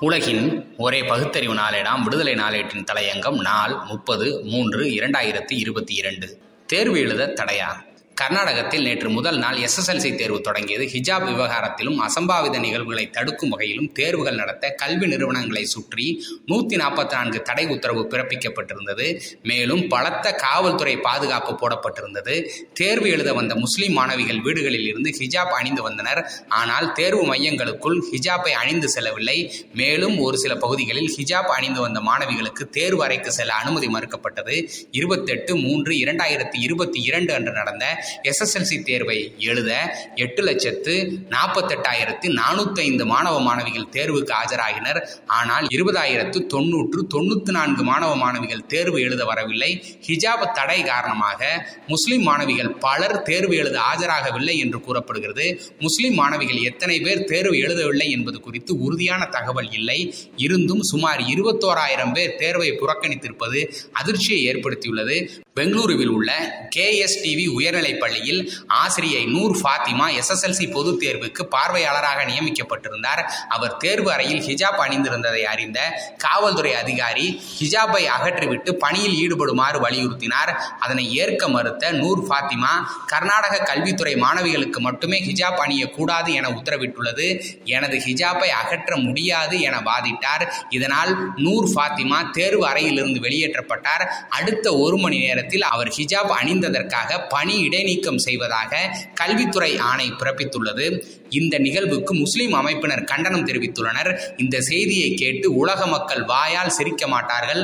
உலகின் ஒரே பகுத்தறிவு நாளேடாம் விடுதலை நாளேட்டின் தலையங்கம் நாள் முப்பது மூன்று இரண்டாயிரத்தி இருபத்தி இரண்டு. தேர்வு எழுத தடையா? கர்நாடகத்தில் நேற்று முதல் நாள் எஸ்எஸ்எல்சி தேர்வு தொடங்கியது. ஹிஜாப் விவகாரத்திலும் அசம்பாவித நிகழ்வுகளை தடுக்கும் வகையிலும் தேர்வுகள் நடத்த கல்வி நிறுவனங்களை சுற்றி நூற்றி நாற்பத்தி நான்கு தடை உத்தரவு பிறப்பிக்கப்பட்டிருந்தது. மேலும் பலத்த காவல்துறை பாதுகாப்பு போடப்பட்டிருந்தது. தேர்வு எழுத வந்த முஸ்லிம் மாணவிகள் வீடுகளில் இருந்து ஹிஜாப் அணிந்து வந்தனர். ஆனால் தேர்வு மையங்களுக்குள் ஹிஜாப்பை அணிந்து செல்லவில்லை. மேலும் ஒரு சில பகுதிகளில் ஹிஜாப் அணிந்து வந்த மாணவிகளுக்கு தேர்வு அறைக்கு செல்ல அனுமதி மறுக்கப்பட்டது. இருபத்தெட்டு மூன்று இரண்டாயிரத்தி இருபத்தி இரண்டு அன்று நடந்த எஸ்எஸ்எல்சி தேர்வை எழுத எட்டு லட்சத்து நாற்பத்தெட்டாயிரத்து நானூத்தைந்து ஐந்து மாணவ மாணவிகள் தேர்வுக்கு ஆஜராகினர். ஆனால் இருபதாயிரத்து தொன்னூற்று தொண்ணூற்றி நான்கு மாணவ மாணவிகள் தேர்வு எழுத வரவில்லை. ஹிஜாப் தடை காரணமாக முஸ்லிம் மாணவிகள் பலர் தேர்வு எழுத ஆஜராகவில்லை என்று கூறப்படுகிறது. முஸ்லிம் மாணவிகள் எத்தனை பேர் தேர்வு எழுதவில்லை என்பது குறித்து உறுதியான தகவல் இல்லை. இருந்தும் சுமார் இருபத்தோராயிரம் பேர் தேர்வை புறக்கணித்திருப்பது அதிர்ச்சியை ஏற்படுத்தியுள்ளது. பெங்களூருவில் உள்ள கேஎஸ்டிவி உயர்நிலை பள்ளியில் ஆசிரியை நூர் ஃபாத்திமா எஸ்எஸ்எல்சி பொதுத் தேர்வுக்கு பார்வையாளராக நியமிக்கப்பட்டிருந்தார். அவர் தேர்வு அறையில் ஹிஜாப் அணிந்திருந்ததை அறிந்த காவல்துறை அதிகாரி ஹிஜாப்பை அகற்றிவிட்டு பணியில் ஈடுபடுமாறு வலியுறுத்தினார். அதனை ஏற்க மறுத்த நூர் ஃபாத்திமா கர்நாடக கல்வித்துறை மாணவிகளுக்கு மட்டுமே ஹிஜாப் அணியக்கூடாது என உத்தரவிட்டுள்ளது. எனது ஹிஜாப்பை அகற்ற முடியாது என வாதிட்டார். இதனால் நூர் ஃபாத்திமா தேர்வு அறையிலிருந்து வெளியேற்றப்பட்டார். அடுத்த ஒரு மணி நேரத்தில் அவர் ஹிஜாப் அணிந்ததற்காக பணி இடைநீக்கம் செய்வதாக கல்வித்துறை ஆணை பிறப்பித்துள்ளது. இந்த நிகழ்வுக்கு முஸ்லிம் அமைப்பினர் கண்டனம் தெரிவித்துள்ளனர். இந்த செய்தியை கேட்டு உலக மக்கள் வாயால் சிரிக்க மாட்டார்கள்.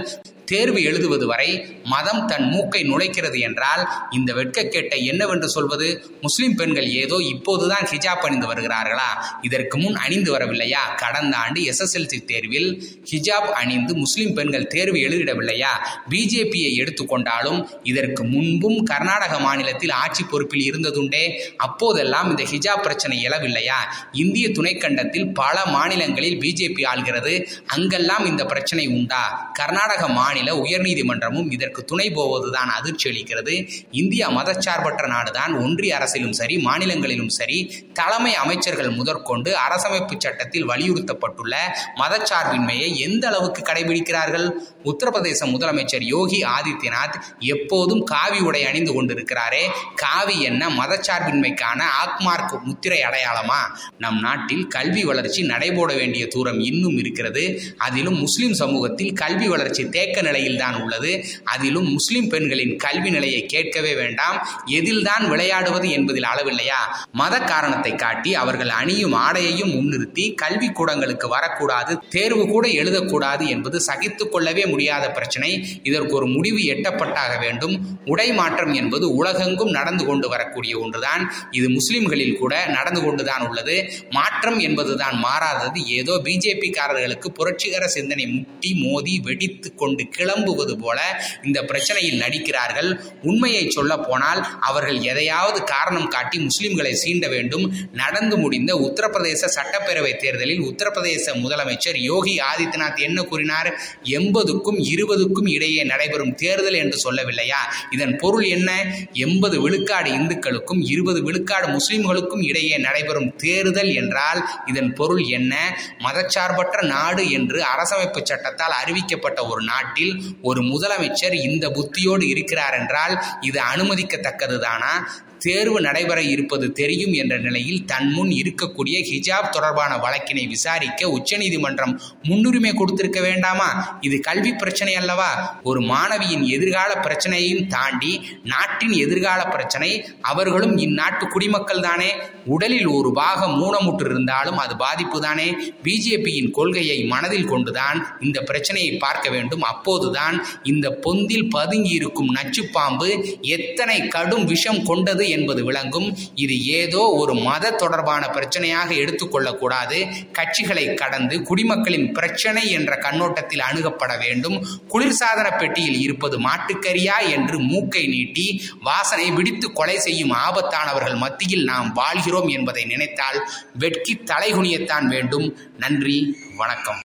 தேர்வு எழுதுவது வரை மதம் தன் மூக்கை நுழைக்கிறது என்றால் இந்த வெட்கக்கேட்டை என்னவென்று சொல்வது? முஸ்லிம் பெண்கள் ஏதோ இப்போதுதான் ஹிஜாப் அணிந்து வருகிறார்களா? இதற்கு முன் அணிந்து வரவில்லையா? கடந்த ஆண்டு எஸ்எஸ்எல்சி தேர்வில் ஹிஜாப் அணிந்து முஸ்லிம் பெண்கள் தேர்வு எழுதிடவில்லையா? பிஜேபியை எடுத்துக்கொண்டாலும் இதற்கு முன்பும் கர்நாடக மாநிலத்தில் ஆட்சி பொறுப்பில் இருந்ததுண்டே. அப்போதெல்லாம் இந்த ஹிஜாப் பிரச்சனை எழவில்லையா? இந்திய துணைக்கண்டத்தில் பல மாநிலங்களில் பிஜேபி ஆள்கிறது. அங்கெல்லாம் இந்த பிரச்சனை உண்டா? கர்நாடக மாநில மாநில உயர்நீதிமன்றமும் இதற்கு துணை போவதுதான் அதிர்ச்சி அளிக்கிறது. இந்தியா மதச்சார்பற்ற நாடுதான். ஒன்றிய அரசிலும் சரி மாநிலங்களிலும் சரி தலைமை அமைச்சர்கள் முதற்கொண்டு அரசமைப்பு சட்டத்தில் வலியுறுத்தப்பட்டுள்ள மதச்சார்பின்மையை எந்த அளவுக்கு கடைபிடிக்கிறார்கள்? உத்தரப்பிரதேச முதலமைச்சர் யோகி ஆதித்யநாத் எப்போதும் காவி உடை அணிந்து கொண்டிருக்கிறாரே. காவி என்ன மதச்சார்பின்மைக்கான ஆக்மார்க் முத்திரை அடையாளமா? நம் நாட்டில் கல்வி வளர்ச்சி நடைபோட வேண்டிய தூரம் இன்னும் இருக்கிறது. அதிலும் முஸ்லிம் சமூகத்தில் கல்வி வளர்ச்சி தேக்க நிலையில்தான் உள்ளது. அதிலும் முஸ்லிம் பெண்களின் கல்வி நிலையை கேட்கவே வேண்டாம். எதில்தான் விளையாடுவது என்பதில் அளவில்லையா? மத காரணத்தை காட்டி அவர்கள் அணியும் ஆடையையும் முன்னிறுத்தி கல்வி கூடங்களுக்கு வரக்கூடாது தேர்வு கூட எழுதக்கூடாது என்பது சகித்துக் கொள்ளவே முடியாத பிரச்சனை. இதற்கு ஒரு முடிவு எட்டப்பட்டாக வேண்டும். உடை மாற்றம் என்பது உலகெங்கும் நடந்து கொண்டு வரக்கூடிய ஒன்றுதான். இது முஸ்லிம்களில் கூட நடந்து கொண்டுதான் உள்ளது. மாற்றம் என்பதுதான் மாறாதது. ஏதோ பிஜேபிக்காரர்களுக்கு புரட்சிகர சிந்தனை முட்டி மோதி வெடித்து கொண்டு கிளம்புவது போல இந்த பிரச்சனையில் நடிக்கிறார்கள். உண்மையை சொல்ல போனால் அவர்கள் எதையாவது காரணம் காட்டி முஸ்லிம்களை சீண்ட வேண்டும். நடந்து முடிந்த உத்தரப்பிரதேச சட்டப்பேரவை தேர்தலில் உத்தரப்பிரதேச முதலமைச்சர் யோகி ஆதித்யநாத் என்ன கூறினார்? எண்பதுக்கும் இருபதுக்கும் இடையே நடைபெறும் தேர்தல் என்று சொல்லவில்லையா? இதன் பொருள் என்ன? எண்பது விழுக்காடு இந்துக்களுக்கும் இருபது விழுக்காடு முஸ்லிம்களுக்கும் இடையே நடைபெறும் தேர்தல் என்றால் இதன் பொருள் என்ன? மதச்சார்பற்ற நாடு என்று அரசமைப்பு சட்டத்தால் அறிவிக்கப்பட்ட ஒரு நாட்டில் ஒரு முதலமைச்சர் இந்த புத்தியோடு இருக்கிறார் என்றால் இது அனுமதிக்கத்தக்கதுதானா? தேர்வு நடைபெற இருப்பது தெரியும் என்ற நிலையில் தன் முன் இருக்கக்கூடிய ஹிஜாப் தொடர்பான வழக்கினை விசாரிக்க உச்சநீதிமன்றம் முன்னுரிமை கொடுத்திருக்க வேண்டாமா? இது கல்வி பிரச்சனை அல்லவா? ஒரு மாணவியின் எதிர்கால பிரச்சனையையும் தாண்டி நாட்டின் எதிர்கால பிரச்சனை அவர்களும் இந்நாட்டு குடிமக்கள் தானே. உடலில் ஒரு பாகம் மூடமுற்று இருந்தாலும் அது பாதிப்பு தானே. பிஜேபியின் கொள்கையை மனதில் கொண்டுதான் இந்த பிரச்சனையை பார்க்க வேண்டும். அப்போதுதான் இந்த பொந்தில் பதுங்கி இருக்கும் நச்சுப்பாம்பு எத்தனை கடும் விஷம் கொண்டது என்பது விளங்கும். இது ஏதோ ஒரு மத தொடர்பான பிரச்சனையாக எடுத்துக்கொள்ளக்கூடாது. கட்சிகளை கடந்து குடிமக்களின் பிரச்சனை என்ற கண்ணோட்டத்தில் அணுகப்பட வேண்டும். குளிர்சாதன பெட்டியில் இருப்பது மாட்டுக்கரியா என்று மூக்கை நீட்டி வாசனை விடித்து கொலை செய்யும் ஆபத்தானவர்கள் மத்தியில் நாம் வாழ்கிறோம் என்பதை நினைத்தால் வெட்கி தலைகுனியத்தான் வேண்டும். நன்றி வணக்கம்.